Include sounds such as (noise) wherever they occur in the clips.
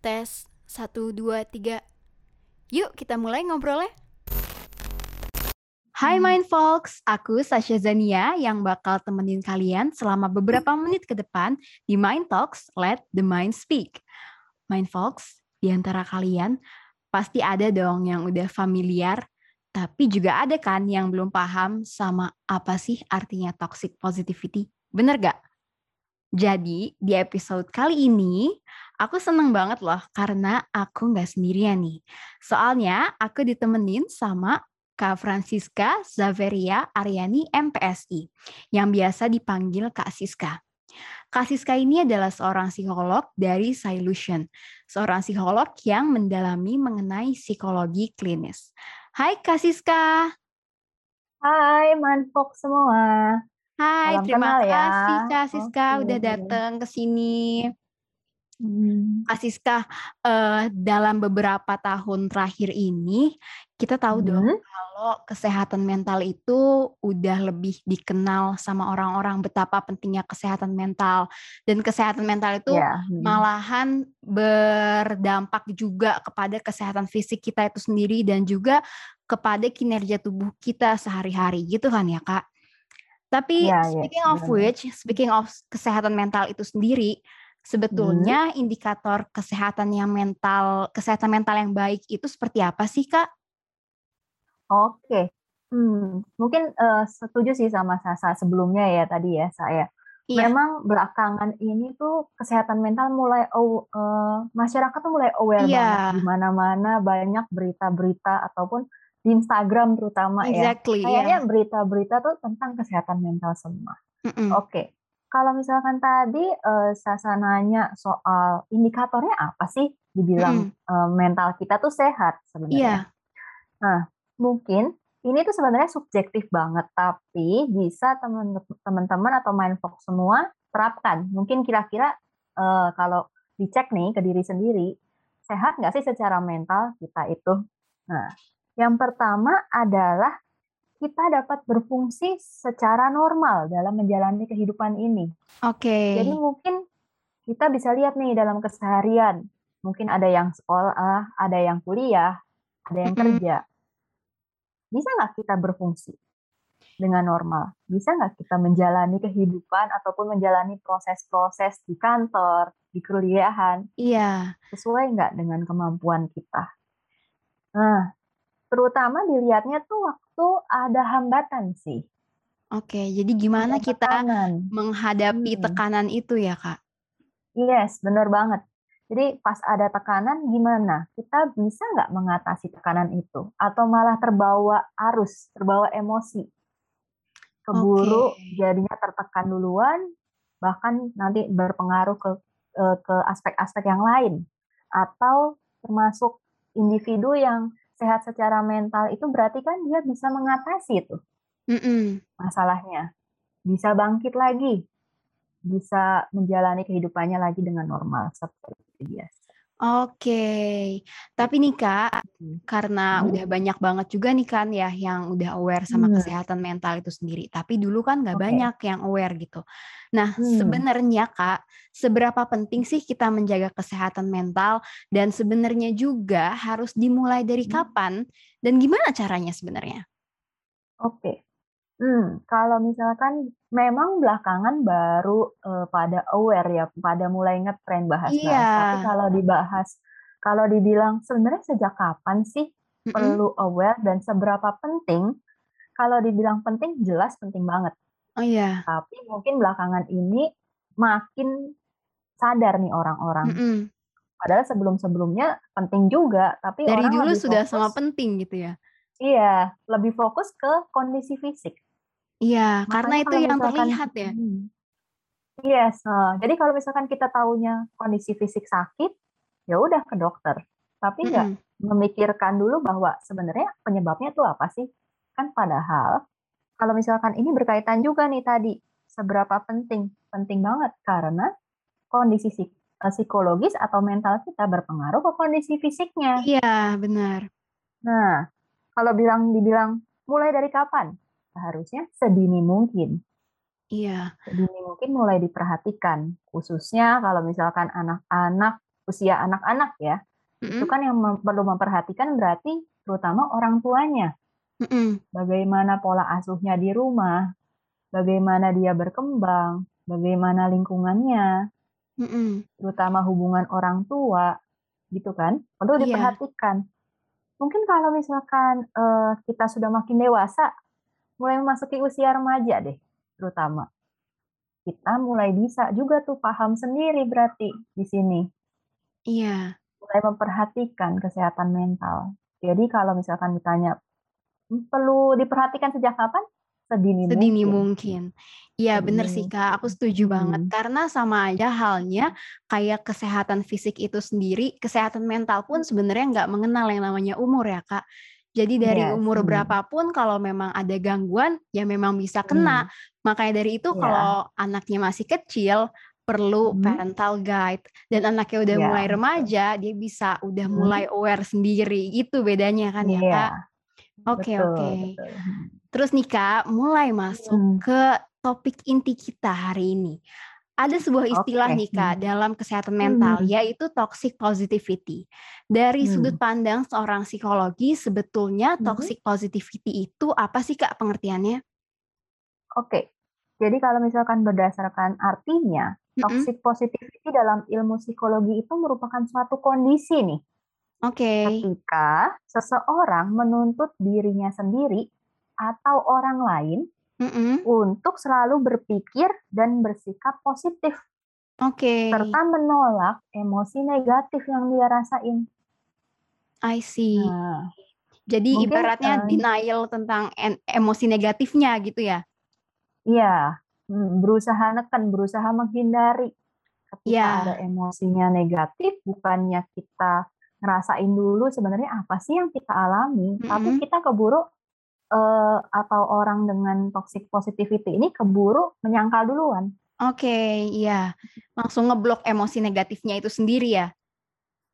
Tes 1, 2, 3 Yuk kita mulai ngobrolnya Hai Mind Folks, aku Sasha Zania yang bakal temenin kalian selama beberapa menit ke depan di Mind Talks Let the Mind Speak. Mind Folks, di antara kalian pasti ada dong yang udah familiar, tapi juga ada kan yang belum paham sama apa sih artinya toxic positivity. Bener gak? Jadi di episode kali ini aku seneng banget loh karena aku nggak sendirian nih. Soalnya aku ditemenin sama Kak Francisca Zaveria Aryani MPSI, yang biasa dipanggil Kak Siska. Kak Siska ini adalah seorang psikolog dari Solution, seorang psikolog yang mendalami mengenai psikologi klinis. Hai Kak Siska. Hai Manfok semua. Hai, Salam terima ya. kasih Kak Siska okay. udah datang ke sini. Hmm. Kak Siska, uh, dalam beberapa tahun terakhir ini kita tahu hmm. dong kalau kesehatan mental itu udah lebih dikenal sama orang-orang betapa pentingnya kesehatan mental dan kesehatan mental itu yeah. hmm. malahan berdampak juga kepada kesehatan fisik kita itu sendiri dan juga kepada kinerja tubuh kita sehari-hari gitu kan ya Kak. Tapi yeah, iya, speaking yeah, of which, speaking of kesehatan mental itu sendiri, Sebetulnya hmm. indikator kesehatan yang mental, kesehatan mental yang baik itu seperti apa sih, Kak? Oke. Hmm, mungkin uh, setuju sih sama Sasa sebelumnya ya tadi ya saya. Iya. Memang belakangan ini tuh kesehatan mental mulai uh, masyarakat tuh mulai aware iya. banget di mana-mana banyak berita-berita ataupun di Instagram terutama ya. exactly, ya. Kayaknya berita-berita tuh tentang kesehatan mental semua. Mm -mm. Oke. Kalau misalkan tadi uh, Sasa nanya soal indikatornya apa sih dibilang hmm. uh, mental kita tuh sehat sebenarnya. Yeah. Nah, mungkin ini tuh sebenarnya subjektif banget, tapi bisa teman-teman atau mindful semua terapkan. Mungkin kira-kira uh, kalau dicek nih ke diri sendiri, sehat nggak sih secara mental kita itu? Nah, yang pertama adalah kita dapat berfungsi secara normal dalam menjalani kehidupan ini. Oke. Okay. Jadi mungkin kita bisa lihat nih dalam keseharian, mungkin ada yang sekolah, ada yang kuliah, ada yang kerja. Bisa nggak kita berfungsi dengan normal? Bisa nggak kita menjalani kehidupan ataupun menjalani proses-proses di kantor, di kuliahan? Iya. Sesuai nggak dengan kemampuan kita? Nah, terutama dilihatnya tuh waktu ada hambatan sih. Oke, jadi gimana kita menghadapi hmm. tekanan itu ya, Kak? Yes, benar banget. Jadi pas ada tekanan gimana? Kita bisa nggak mengatasi tekanan itu? Atau malah terbawa arus, terbawa emosi? Keburu okay. jadinya tertekan duluan, bahkan nanti berpengaruh ke ke aspek-aspek yang lain. Atau termasuk individu yang sehat secara mental itu berarti kan dia bisa mengatasi itu mm masalahnya, bisa bangkit lagi, bisa menjalani kehidupannya lagi dengan normal seperti biasa. Oke, tapi nih Kak, hmm. karena hmm. udah banyak banget juga nih kan ya yang udah aware sama hmm. kesehatan mental itu sendiri. Tapi dulu kan nggak okay. banyak yang aware gitu. Nah, hmm. sebenarnya Kak, seberapa penting sih kita menjaga kesehatan mental dan sebenarnya juga harus dimulai dari hmm. kapan dan gimana caranya sebenarnya? Oke. Hmm, kalau misalkan memang belakangan baru uh, pada aware ya, pada mulai ngetren bahas-bahas. Iya. Tapi kalau dibahas, kalau dibilang sebenarnya sejak kapan sih mm-hmm. perlu aware dan seberapa penting? Kalau dibilang penting, jelas penting banget. Oh iya. Tapi mungkin belakangan ini makin sadar nih orang-orang. Mm-hmm. Padahal sebelum-sebelumnya penting juga, tapi dari orang dulu sudah fokus, sama penting gitu ya. Iya, lebih fokus ke kondisi fisik. Iya, karena itu yang misalkan terlihat ya. Hmm. Yes, uh, jadi kalau misalkan kita tahunya kondisi fisik sakit, ya udah ke dokter. Tapi nggak mm memikirkan dulu bahwa sebenarnya penyebabnya itu apa sih? Kan padahal kalau misalkan ini berkaitan juga nih tadi, seberapa penting? Penting banget karena kondisi eh, psikologis atau mental kita berpengaruh ke kondisi fisiknya. Iya, benar. Nah, kalau bilang dibilang mulai dari kapan? Seharusnya sedini mungkin. Iya. Sedini mungkin mulai diperhatikan, khususnya kalau misalkan anak-anak usia anak-anak ya, mm-hmm. itu kan yang mem- perlu memperhatikan berarti terutama orang tuanya. Mm-hmm. Bagaimana pola asuhnya di rumah, bagaimana dia berkembang, bagaimana lingkungannya, mm-hmm. terutama hubungan orang tua, gitu kan, perlu iya. diperhatikan. Mungkin kalau misalkan uh, kita sudah makin dewasa, mulai memasuki usia remaja deh, terutama kita mulai bisa juga tuh paham sendiri berarti di sini. Iya. Mulai memperhatikan kesehatan mental. Jadi kalau misalkan ditanya hmm, perlu diperhatikan sejak kapan? Sedini, Sedini mungkin. Iya bener sih kak, aku setuju hmm. banget. Karena sama aja halnya kayak kesehatan fisik itu sendiri, kesehatan mental pun sebenarnya nggak mengenal yang namanya umur ya kak. Jadi dari yes. umur hmm. berapapun kalau memang ada gangguan ya memang bisa kena. Hmm. Makanya dari itu yeah. kalau anaknya masih kecil perlu hmm. parental guide dan anaknya udah yeah. mulai remaja dia bisa udah hmm. mulai aware sendiri. Itu bedanya kan yeah. ya, Kak. Oke, okay, oke. Okay. Hmm. Terus nih Kak, mulai masuk hmm. ke topik inti kita hari ini ada sebuah istilah okay. nih Kak hmm. dalam kesehatan mental hmm. yaitu toxic positivity. Dari hmm. sudut pandang seorang psikologi sebetulnya hmm. toxic positivity itu apa sih Kak pengertiannya? Oke. Okay. Jadi kalau misalkan berdasarkan artinya, mm-hmm. toxic positivity dalam ilmu psikologi itu merupakan suatu kondisi nih. Oke. Okay. Ketika seseorang menuntut dirinya sendiri atau orang lain mm-hmm. untuk selalu berpikir dan bersikap positif. Oke. Okay. Serta menolak emosi negatif yang dia rasain. I see. Nah, Jadi mungkin, ibaratnya uh, denial tentang emosi negatifnya gitu ya? Iya, hmm, berusaha neken, berusaha menghindari. Ketika yeah. ada emosinya negatif, bukannya kita ngerasain dulu sebenarnya apa sih yang kita alami, mm-hmm. tapi kita keburu uh, atau orang dengan toxic positivity ini keburu menyangkal duluan. Oke, okay, iya. Langsung ngeblok emosi negatifnya itu sendiri ya?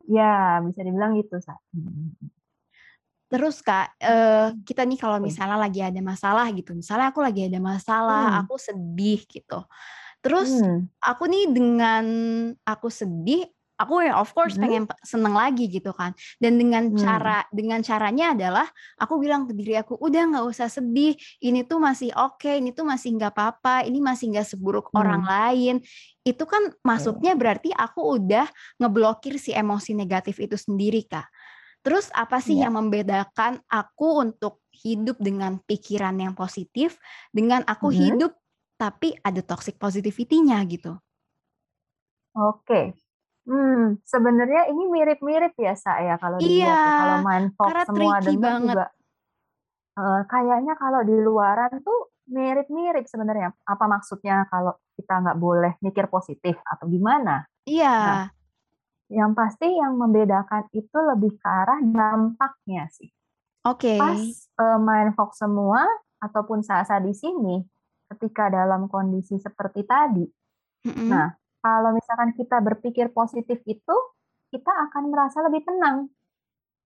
Ya, bisa dibilang gitu, Sa. Terus Kak, uh, kita nih kalau misalnya lagi ada masalah gitu, misalnya aku lagi ada masalah, hmm. aku sedih gitu. Terus hmm. aku nih dengan aku sedih, aku ya of course hmm. pengen seneng lagi gitu kan dan dengan hmm. cara dengan caranya adalah aku bilang ke diri aku udah nggak usah sedih ini tuh masih oke okay, ini tuh masih nggak apa-apa ini masih nggak seburuk hmm. orang lain itu kan maksudnya berarti aku udah ngeblokir si emosi negatif itu sendiri kak terus apa sih yeah. yang membedakan aku untuk hidup dengan pikiran yang positif dengan aku hmm. hidup tapi ada toxic positivity-nya gitu Oke, okay. Hmm, sebenarnya ini mirip-mirip ya saya kalau dilihat ya, kalau Iya, Mindfox karena semua banget. juga uh, kayaknya kalau di luaran tuh mirip-mirip sebenarnya. Apa maksudnya kalau kita nggak boleh mikir positif atau gimana? Nah, Iya. yang pasti yang membedakan itu lebih ke arah dampaknya sih. Oke. Pas uh, Mindfox semua ataupun Sasa di sini, ketika dalam kondisi seperti tadi, mm nah kalau misalkan kita berpikir positif itu, kita akan merasa lebih tenang.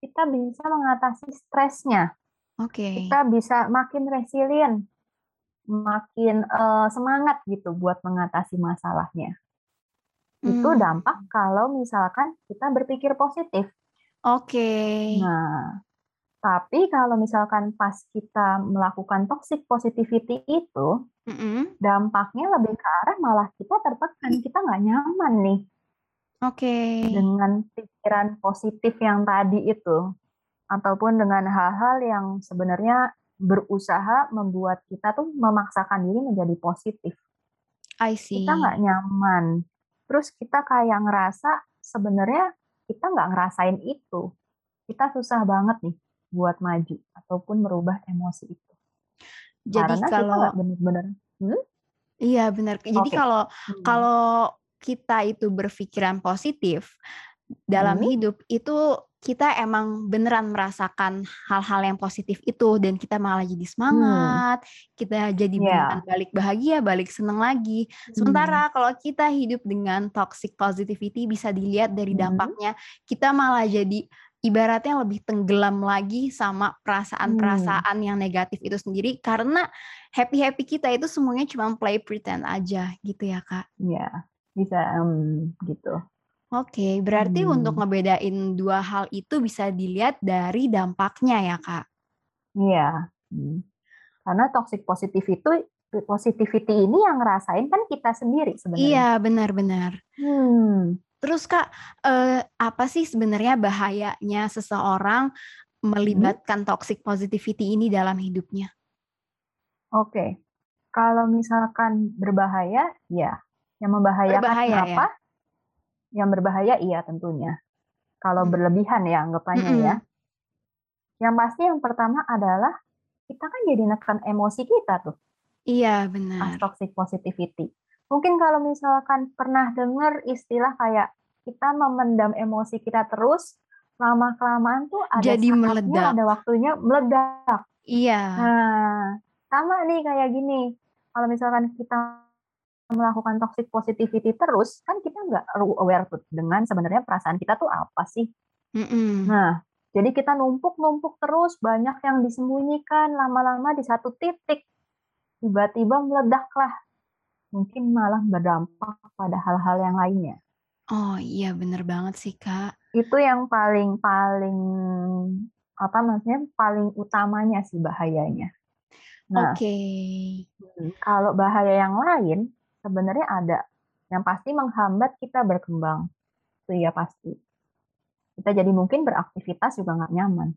Kita bisa mengatasi stresnya. Oke. Okay. Kita bisa makin resilient, makin uh, semangat gitu buat mengatasi masalahnya. Hmm. Itu dampak kalau misalkan kita berpikir positif. Oke. Okay. Nah, tapi kalau misalkan pas kita melakukan toxic positivity itu, mm-hmm. dampaknya lebih ke arah malah kita tertekan, kita nggak nyaman nih. Oke. Okay. Dengan pikiran positif yang tadi itu, ataupun dengan hal-hal yang sebenarnya berusaha membuat kita tuh memaksakan diri menjadi positif. I see. Kita nggak nyaman. Terus kita kayak ngerasa sebenarnya kita nggak ngerasain itu. Kita susah banget nih buat maju ataupun merubah emosi itu. Jadi Karena kalau benar-benar, hmm? iya benar. Jadi okay. kalau hmm. kalau kita itu berpikiran positif dalam hmm. hidup itu kita emang beneran merasakan hal-hal yang positif itu dan kita malah jadi semangat, hmm. kita jadi yeah. balik bahagia, balik seneng lagi. Hmm. Sementara kalau kita hidup dengan toxic positivity bisa dilihat dari hmm. dampaknya, kita malah jadi ibaratnya lebih tenggelam lagi sama perasaan-perasaan hmm. yang negatif itu sendiri karena happy-happy kita itu semuanya cuma play pretend aja gitu ya kak? Iya bisa um, gitu. Oke, berarti hmm. untuk ngebedain dua hal itu bisa dilihat dari dampaknya ya, Kak? Iya. Hmm. Karena toxic positivity itu positivity ini yang ngerasain kan kita sendiri sebenarnya. Iya, benar-benar. Hmm. Terus Kak, eh, apa sih sebenarnya bahayanya seseorang melibatkan hmm. toxic positivity ini dalam hidupnya? Oke. Kalau misalkan berbahaya, ya. Yang membahayakan berbahaya, apa? Ya? Yang berbahaya iya tentunya. Kalau hmm. berlebihan ya anggapannya hmm. ya. Yang pasti yang pertama adalah kita kan jadi nekan emosi kita tuh. Iya, benar. toxic positivity. Mungkin kalau misalkan pernah dengar istilah kayak kita memendam emosi kita terus, lama kelamaan tuh ada jadi meledak. ada waktunya meledak. Iya. Nah, sama nih kayak gini. Kalau misalkan kita melakukan toxic positivity terus, kan kita nggak aware tuh dengan sebenarnya perasaan kita tuh apa sih. Mm -mm. Nah, jadi kita numpuk-numpuk terus, banyak yang disembunyikan, lama-lama di satu titik, tiba-tiba meledaklah. Mungkin malah berdampak pada hal-hal yang lainnya. Oh iya, bener banget sih, Kak. Itu yang paling-paling, apa maksudnya, paling utamanya sih bahayanya. Nah, Oke. Okay. Hmm, kalau bahaya yang lain, sebenarnya ada yang pasti menghambat kita berkembang. Itu ya pasti. Kita jadi mungkin beraktivitas juga nggak nyaman.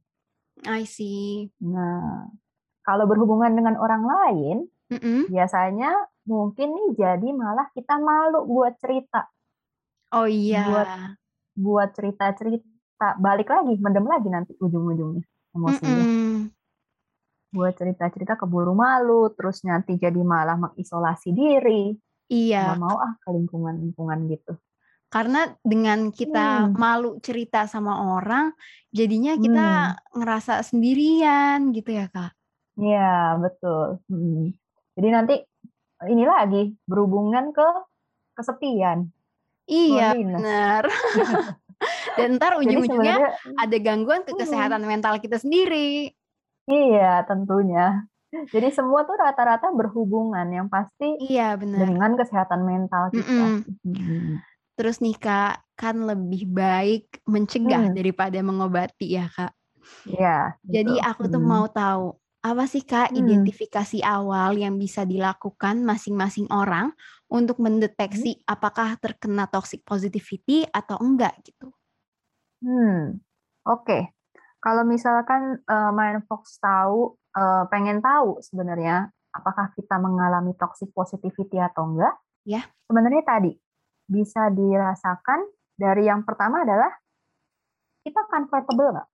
I see. Nah, kalau berhubungan dengan orang lain, mm -mm. biasanya mungkin nih jadi malah kita malu buat cerita. Oh iya. Buat buat cerita-cerita. Balik lagi, mendem lagi nanti ujung-ujungnya emosinya. Mm -mm. Buat cerita-cerita keburu malu, terus nanti jadi malah mengisolasi diri. Iya. Gak mau ah ke lingkungan-lingkungan gitu. Karena dengan kita hmm. malu cerita sama orang, jadinya kita hmm. ngerasa sendirian gitu ya kak? Iya betul. Hmm. Jadi nanti ini lagi berhubungan ke kesepian. Iya benar. (laughs) Dan ntar ujung-ujungnya ada gangguan ke kesehatan hmm. mental kita sendiri. Iya tentunya. Jadi semua tuh rata-rata berhubungan yang pasti iya benar dengan kesehatan mental kita. Mm -mm. Terus nih kak, kan lebih baik mencegah hmm. daripada mengobati ya kak. Iya. Jadi aku tuh hmm. mau tahu apa sih kak hmm. identifikasi awal yang bisa dilakukan masing-masing orang untuk mendeteksi hmm. apakah terkena toxic positivity atau enggak gitu? Hmm, oke. Okay. Kalau misalkan uh, Mindfox tahu uh, pengen tahu sebenarnya apakah kita mengalami toxic positivity atau enggak, ya. Sebenarnya tadi bisa dirasakan dari yang pertama adalah kita comfortable nggak?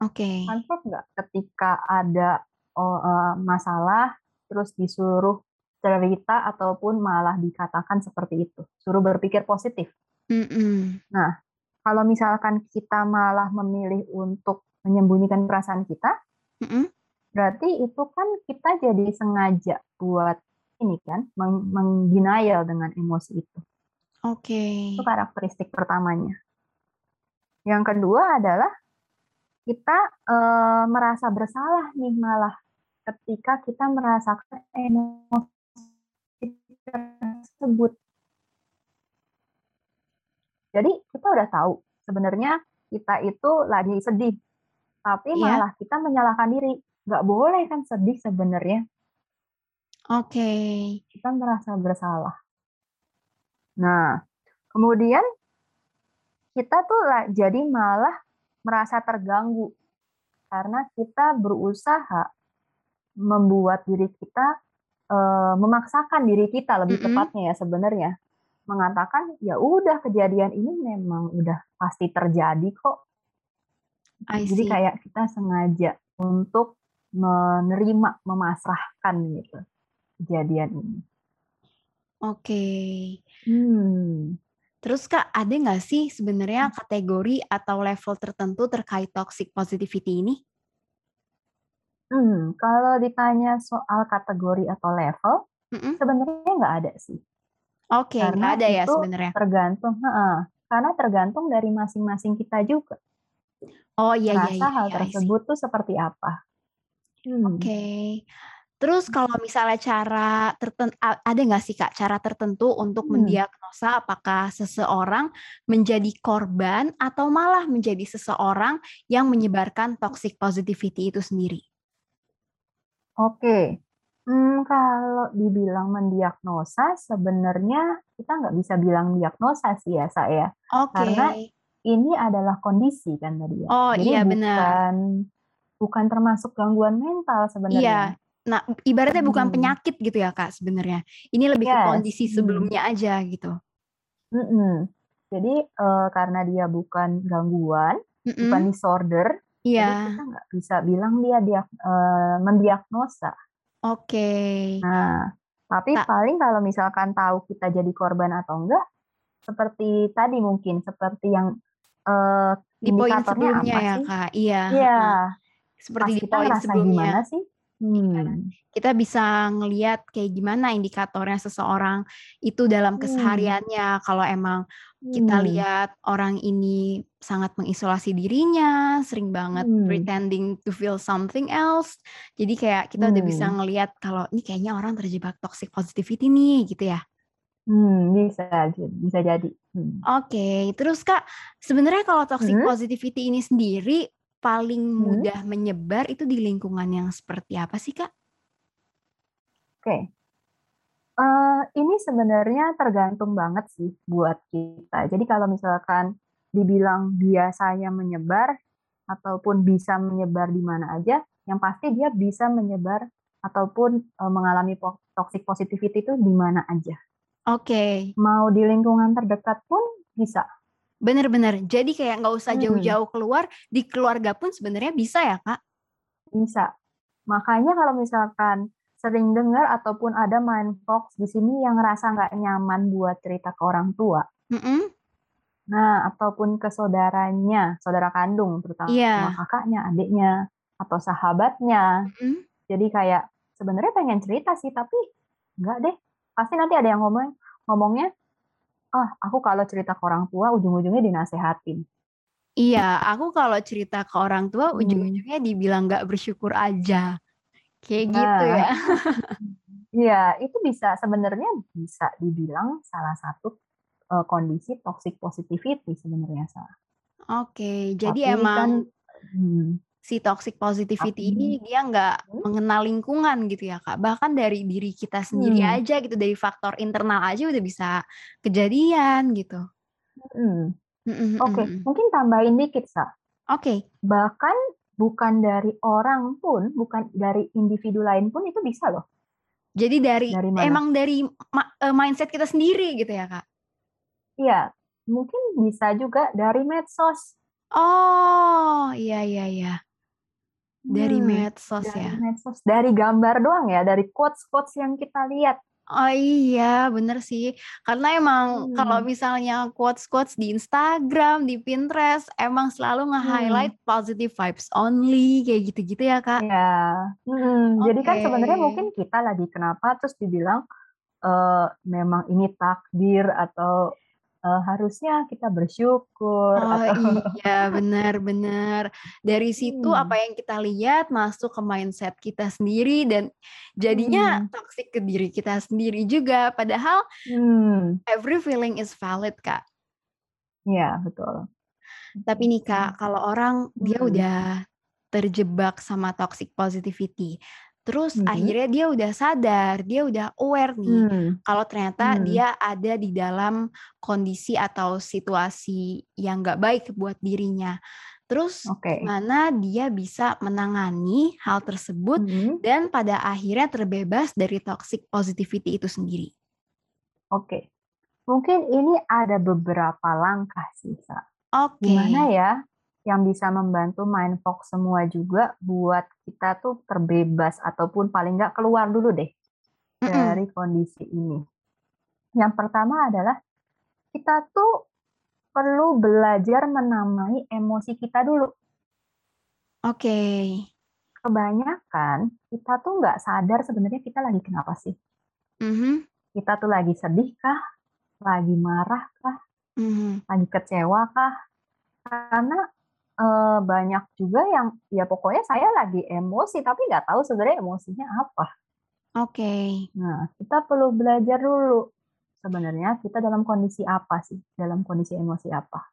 Oke. Okay. Comfort nggak ketika ada oh, uh, masalah terus disuruh cerita ataupun malah dikatakan seperti itu, suruh berpikir positif. Mm -mm. Nah, kalau misalkan kita malah memilih untuk menyembunyikan perasaan kita, mm -mm. Berarti itu kan kita jadi sengaja buat ini kan, mengdenial dengan emosi itu. Oke. Okay. Itu karakteristik pertamanya. Yang kedua adalah kita e, merasa bersalah nih malah ketika kita merasakan emosi tersebut. Jadi kita udah tahu sebenarnya kita itu lagi sedih, tapi yeah. malah kita menyalahkan diri nggak boleh kan sedih sebenarnya. Oke. Okay. Kita merasa bersalah. Nah, kemudian kita tuh lah, jadi malah merasa terganggu karena kita berusaha membuat diri kita e, memaksakan diri kita lebih mm -hmm. tepatnya ya sebenarnya mengatakan ya udah kejadian ini memang udah pasti terjadi kok. Jadi kayak kita sengaja untuk menerima, memasrahkan gitu kejadian ini. Oke. Hmm. Terus Kak, ada nggak sih sebenarnya hmm. kategori atau level tertentu terkait toxic positivity ini? Hmm, kalau ditanya soal kategori atau level, mm sebenarnya nggak ada sih. Oke, okay, nggak ada ya sebenarnya. Tergantung, uh, karena tergantung dari masing-masing kita juga. Oh iya iya. Rasa iya, hal iya, tersebut tuh seperti apa? Hmm. Oke. Okay. Terus kalau misalnya cara tertentu ada nggak sih Kak cara tertentu untuk hmm. mendiagnosa apakah seseorang menjadi korban atau malah menjadi seseorang yang menyebarkan toxic positivity itu sendiri? Oke, hmm, kalau dibilang mendiagnosa sebenarnya kita nggak bisa bilang diagnosa sih ya saya, Oke. karena ini adalah kondisi kan tadi ya. Oh Jadi iya benar. bukan bukan termasuk gangguan mental Iya, sebenarnya. Nah, ibaratnya bukan hmm. penyakit gitu ya Kak sebenarnya. Ini lebih ke kondisi hmm. sebelumnya aja gitu. Mhm. Jadi, uh, karena dia bukan gangguan, bukan disorder, jadi kita nggak bisa bilang dia dia uh, mendiagnosa. Oke. Nah, tapi Ta paling kalau misalkan tahu kita jadi korban atau enggak, seperti tadi mungkin, seperti yang, uh, Di poin sebelumnya ya sih? Kak, iya, Iya. Seperti di poin sebelumnya. gimana sih? Iya. Hmm. Kita bisa ngelihat kayak gimana indikatornya seseorang itu dalam hmm. kesehariannya. Hmm. Kalau emang kita hmm. lihat orang ini sangat mengisolasi dirinya, sering banget hmm. pretending to feel something else. Jadi kayak kita hmm. udah bisa hmm. ngelihat kalau ini kayaknya orang terjebak toxic positivity nih gitu ya. Hmm, bisa bisa jadi. Hmm. Oke, okay. terus Kak, sebenarnya kalau toxic hmm? positivity ini sendiri paling hmm? mudah menyebar itu di lingkungan yang seperti apa sih, Kak? Oke. Uh, ini sebenarnya tergantung banget sih buat kita. Jadi kalau misalkan dibilang biasanya menyebar ataupun bisa menyebar di mana aja, yang pasti dia bisa menyebar ataupun uh, mengalami toxic positivity itu di mana aja. Oke. Mau di lingkungan terdekat pun bisa. Bener-bener. Jadi kayak nggak usah jauh-jauh keluar, di keluarga pun sebenarnya bisa ya, Kak? Bisa. Makanya kalau misalkan sering dengar ataupun ada fox di sini yang ngerasa nggak nyaman buat cerita ke orang tua. Mm -hmm. Nah, ataupun ke saudaranya, saudara kandung, terutama yeah. kakaknya, adiknya, atau sahabatnya. Mm -hmm. Jadi kayak sebenarnya pengen cerita sih, tapi nggak deh. Pasti nanti ada yang ngomong, ngomongnya, ah aku kalau cerita ke orang tua ujung-ujungnya dinasehatin. Iya, aku kalau cerita ke orang tua hmm. ujung-ujungnya dibilang nggak bersyukur aja. Kayak nah, gitu ya. (laughs) Iya, itu bisa sebenarnya bisa dibilang salah satu uh, kondisi toxic positivity sebenarnya salah. Oke, jadi Tapi emang kan, hmm, si toxic positivity ini dia nggak hmm? mengenal lingkungan gitu ya kak bahkan dari diri kita sendiri hmm. aja gitu dari faktor internal aja udah bisa kejadian gitu hmm. oke okay. mungkin tambahin dikit sa oke okay. bahkan bukan dari orang pun bukan dari individu lain pun itu bisa loh jadi dari, dari emang dari uh, mindset kita sendiri gitu ya kak iya mungkin bisa juga dari medsos Oh, iya iya iya. Dari hmm, medsos dari ya? medsos, dari gambar doang ya, dari quotes-quotes yang kita lihat. Oh iya, bener sih. Karena emang kalau hmm. misalnya quotes-quotes di Instagram, di Pinterest, emang selalu nge-highlight hmm. positive vibes only, kayak gitu-gitu ya, Kak? Iya. Hmm, jadi kan sebenarnya mungkin kita lagi kenapa terus dibilang, uh, memang ini takdir atau uh, harusnya kita bersyukur Oh atau iya, (laughs) benar-benar. Dari situ apa hmm. yang kita lihat masuk ke mindset kita sendiri dan jadinya hmm. toxic ke diri kita sendiri juga. Padahal hmm. every feeling is valid, Kak. Iya, betul. Tapi nih Kak, kalau orang dia hmm. udah terjebak sama toxic positivity, Terus hmm. akhirnya dia udah sadar, dia udah aware nih hmm. kalau ternyata hmm. dia ada di dalam kondisi atau situasi yang nggak baik buat dirinya. Terus okay. mana dia bisa menangani hal tersebut hmm. dan pada akhirnya terbebas dari toxic positivity itu sendiri. Oke, okay. mungkin ini ada beberapa langkah sih, Oke. Okay. Gimana ya yang bisa membantu mindfox semua juga buat kita tuh terbebas ataupun paling nggak keluar dulu deh dari kondisi ini. Yang pertama adalah kita tuh perlu belajar menamai emosi kita dulu. Oke. Okay. Kebanyakan kita tuh nggak sadar sebenarnya kita lagi kenapa sih. Mm -hmm. Kita tuh lagi sedih kah? Lagi marah kah? Mm -hmm. Lagi kecewa kah? Karena uh, banyak juga yang ya pokoknya saya lagi emosi tapi nggak tahu sebenarnya emosinya apa. Oke. Okay. Nah, kita perlu belajar dulu sebenarnya kita dalam kondisi apa sih? Dalam kondisi emosi apa?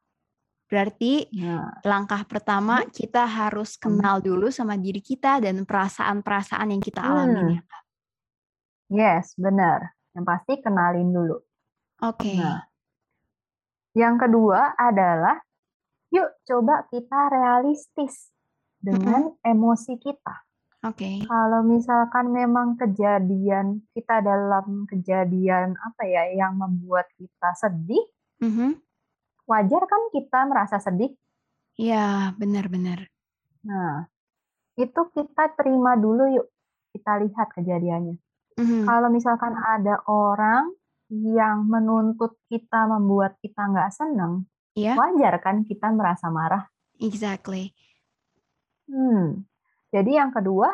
Berarti nah. langkah pertama hmm? kita harus hmm. kenal dulu sama diri kita dan perasaan-perasaan yang kita alami ya, hmm. Yes, benar. Yang pasti kenalin dulu. Oke. Okay. Nah, yang kedua adalah yuk coba kita realistis dengan -hmm. emosi kita. Oke. Okay. Kalau misalkan memang kejadian kita dalam kejadian apa ya yang membuat kita sedih, mm-hmm. wajar kan kita merasa sedih? Iya, benar-benar. Nah, itu kita terima dulu yuk. Kita lihat kejadiannya. Mm-hmm. Kalau misalkan ada orang yang menuntut kita membuat kita nggak senang, yeah. wajar kan kita merasa marah? Exactly. Hmm. Jadi yang kedua,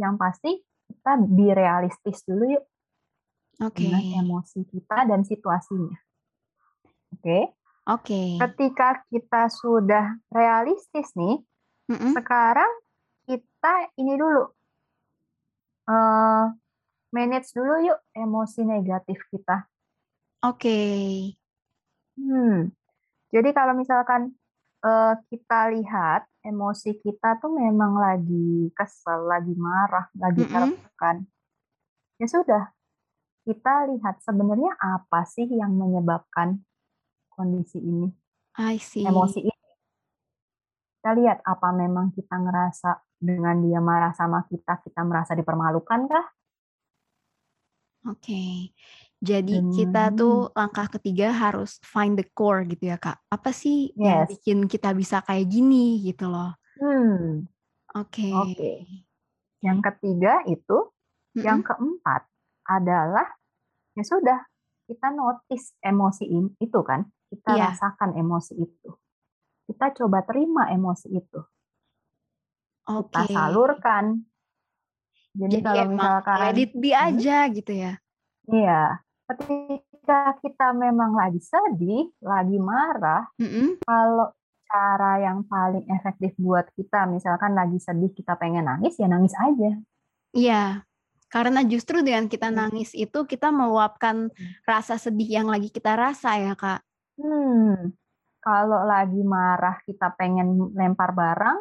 yang pasti kita be realistis dulu yuk. Oke. Okay. Dengan emosi kita dan situasinya. Oke. Okay? Oke. Okay. Ketika kita sudah realistis nih, mm -mm. sekarang kita ini dulu uh, manage dulu yuk emosi negatif kita. Oke. Okay. Hmm. Jadi kalau misalkan uh, kita lihat emosi kita tuh memang lagi kesel, lagi marah, lagi tertekan. Ya sudah, kita lihat sebenarnya apa sih yang menyebabkan kondisi ini, I see. emosi ini. Kita lihat apa memang kita ngerasa dengan dia marah sama kita, kita merasa dipermalukan kah? Oke. Okay. Jadi hmm. kita tuh langkah ketiga harus find the core gitu ya kak. Apa sih yes. yang bikin kita bisa kayak gini gitu loh? Hmm. Oke. Okay. Oke. Okay. Yang ketiga itu, mm -hmm. yang keempat adalah ya sudah kita notice emosi ini itu kan, kita yeah. rasakan emosi itu. Kita coba terima emosi itu. Okay. Kita salurkan. Jadi, Jadi kalau misalkan let it be aja gitu ya. Iya, ketika kita memang lagi sedih, lagi marah, mm -hmm. kalau cara yang paling efektif buat kita, misalkan lagi sedih kita pengen nangis, ya nangis aja. Iya, karena justru dengan kita nangis itu kita meluapkan rasa sedih yang lagi kita rasa ya kak. Hmm, kalau lagi marah kita pengen lempar barang,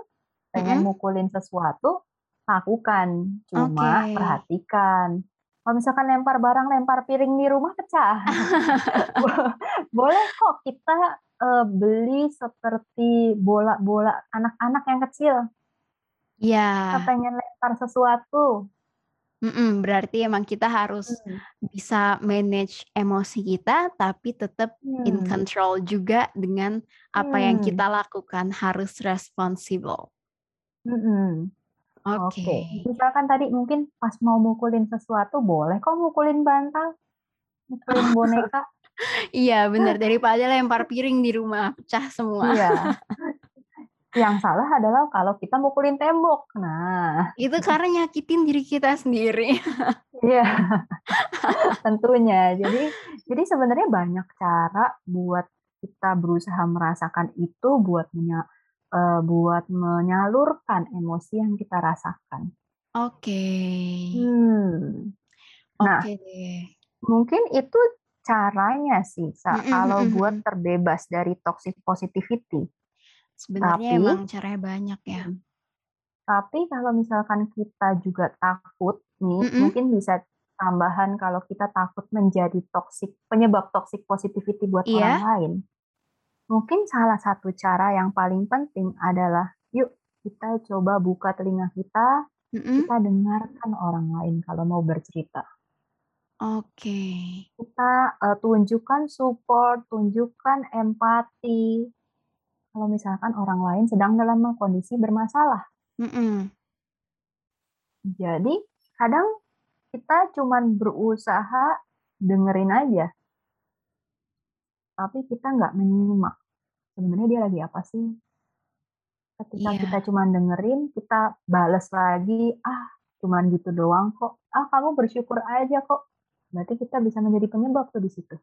pengen mm -hmm. mukulin sesuatu, lakukan. Cuma okay. perhatikan kalau misalkan lempar barang, lempar piring di rumah pecah. (laughs) Boleh kok kita uh, beli seperti bola-bola anak-anak yang kecil. Iya. Kita pengen lempar sesuatu. Mm-mm, berarti emang kita harus hmm. bisa manage emosi kita, tapi tetap hmm. in control juga dengan apa hmm. yang kita lakukan harus responsible. Hmm. Oke. Okay. Misalkan tadi mungkin pas mau mukulin sesuatu boleh kok mukulin bantal, mukulin boneka. (laughs) iya benar daripada lempar piring di rumah pecah semua. Iya. (laughs) Yang salah adalah kalau kita mukulin tembok. Nah, itu karena nyakitin diri kita sendiri. (laughs) Iya. Tentunya. Jadi jadi sebenarnya banyak cara buat kita berusaha merasakan itu buat menya uh, buat menyalurkan emosi yang kita rasakan. Oke. Hmm. Nah, okay. mungkin itu caranya sih mm -hmm. kalau buat terbebas dari toxic positivity. Sebenarnya tapi, emang caranya banyak ya. Hmm. Tapi kalau misalkan kita juga takut nih, mm -hmm. mungkin bisa tambahan kalau kita takut menjadi toxic penyebab toxic positivity buat yeah. orang lain. Mungkin salah satu cara yang paling penting adalah, yuk kita coba buka telinga kita, mm-hmm. kita dengarkan orang lain kalau mau bercerita. Oke. Okay. Kita uh, tunjukkan support, tunjukkan empati. Kalau misalkan orang lain sedang dalam kondisi bermasalah. Mm-mm. Jadi kadang kita cuman berusaha dengerin aja tapi kita nggak menyimak sebenarnya dia lagi apa sih ketika yeah. kita cuma dengerin kita balas lagi ah cuman gitu doang kok ah kamu bersyukur aja kok berarti kita bisa menjadi penyebab tuh di situ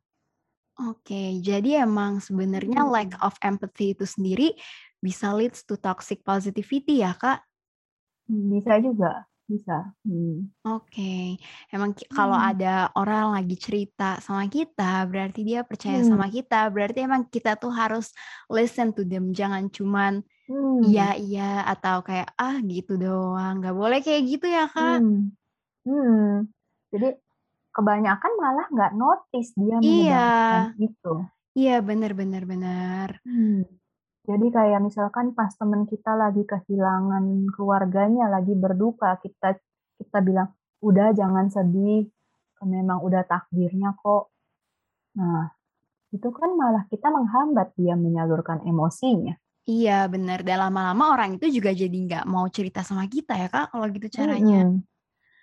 Oke, jadi emang sebenarnya hmm. lack of empathy itu sendiri bisa leads to toxic positivity ya, Kak? Bisa juga. Bisa. Hmm. Oke, emang kalau hmm. ada orang lagi cerita sama kita, berarti dia percaya hmm. sama kita, berarti emang kita tuh harus listen to them, jangan cuman hmm. iya iya atau kayak ah gitu doang, nggak boleh kayak gitu ya kak. Hmm. Hmm. Jadi kebanyakan malah nggak notice dia iya. gitu. Iya benar benar benar. Hmm. Jadi kayak misalkan pas temen kita lagi kehilangan keluarganya, lagi berduka, kita kita bilang, "Udah jangan sedih, memang udah takdirnya kok." Nah, itu kan malah kita menghambat dia menyalurkan emosinya. Iya benar, dan lama-lama orang itu juga jadi nggak mau cerita sama kita ya Kak, kalau gitu caranya. -hmm.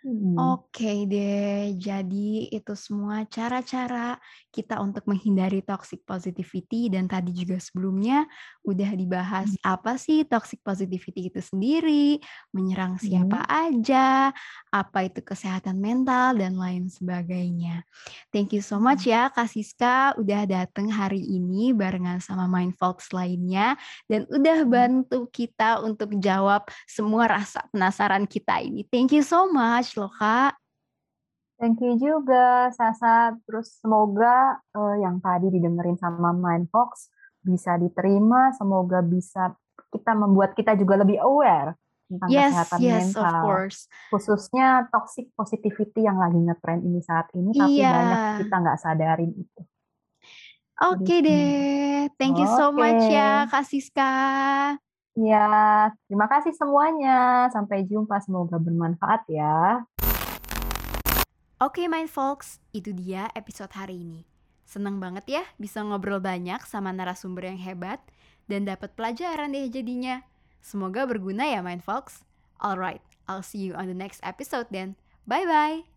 Hmm. Oke deh, jadi itu semua cara-cara kita untuk menghindari toxic positivity dan tadi juga sebelumnya udah dibahas hmm. apa sih toxic positivity itu sendiri, menyerang siapa hmm. aja, apa itu kesehatan mental dan lain sebagainya. Thank you so much ya Kak Siska udah datang hari ini barengan sama Mindfolks lainnya dan udah bantu kita untuk jawab semua rasa penasaran kita ini. Thank you so much loh, Kak. Thank you juga, Sasa. Terus semoga uh, yang tadi didengerin sama Mindfox bisa diterima, semoga bisa kita membuat kita juga lebih aware tentang yes, kesehatan yes, mental. Of course. Khususnya toxic positivity yang lagi ngetrend ini saat ini, tapi yeah. banyak kita nggak sadarin itu. Oke okay deh, thank you okay. so much ya Kak Siska. Ya, terima kasih semuanya. Sampai jumpa, semoga bermanfaat ya. Oke, okay, Mind Folks, itu dia episode hari ini. Seneng banget ya bisa ngobrol banyak sama narasumber yang hebat dan dapat pelajaran deh jadinya. Semoga berguna ya, Mind Folks. Alright, I'll see you on the next episode then. Bye-bye!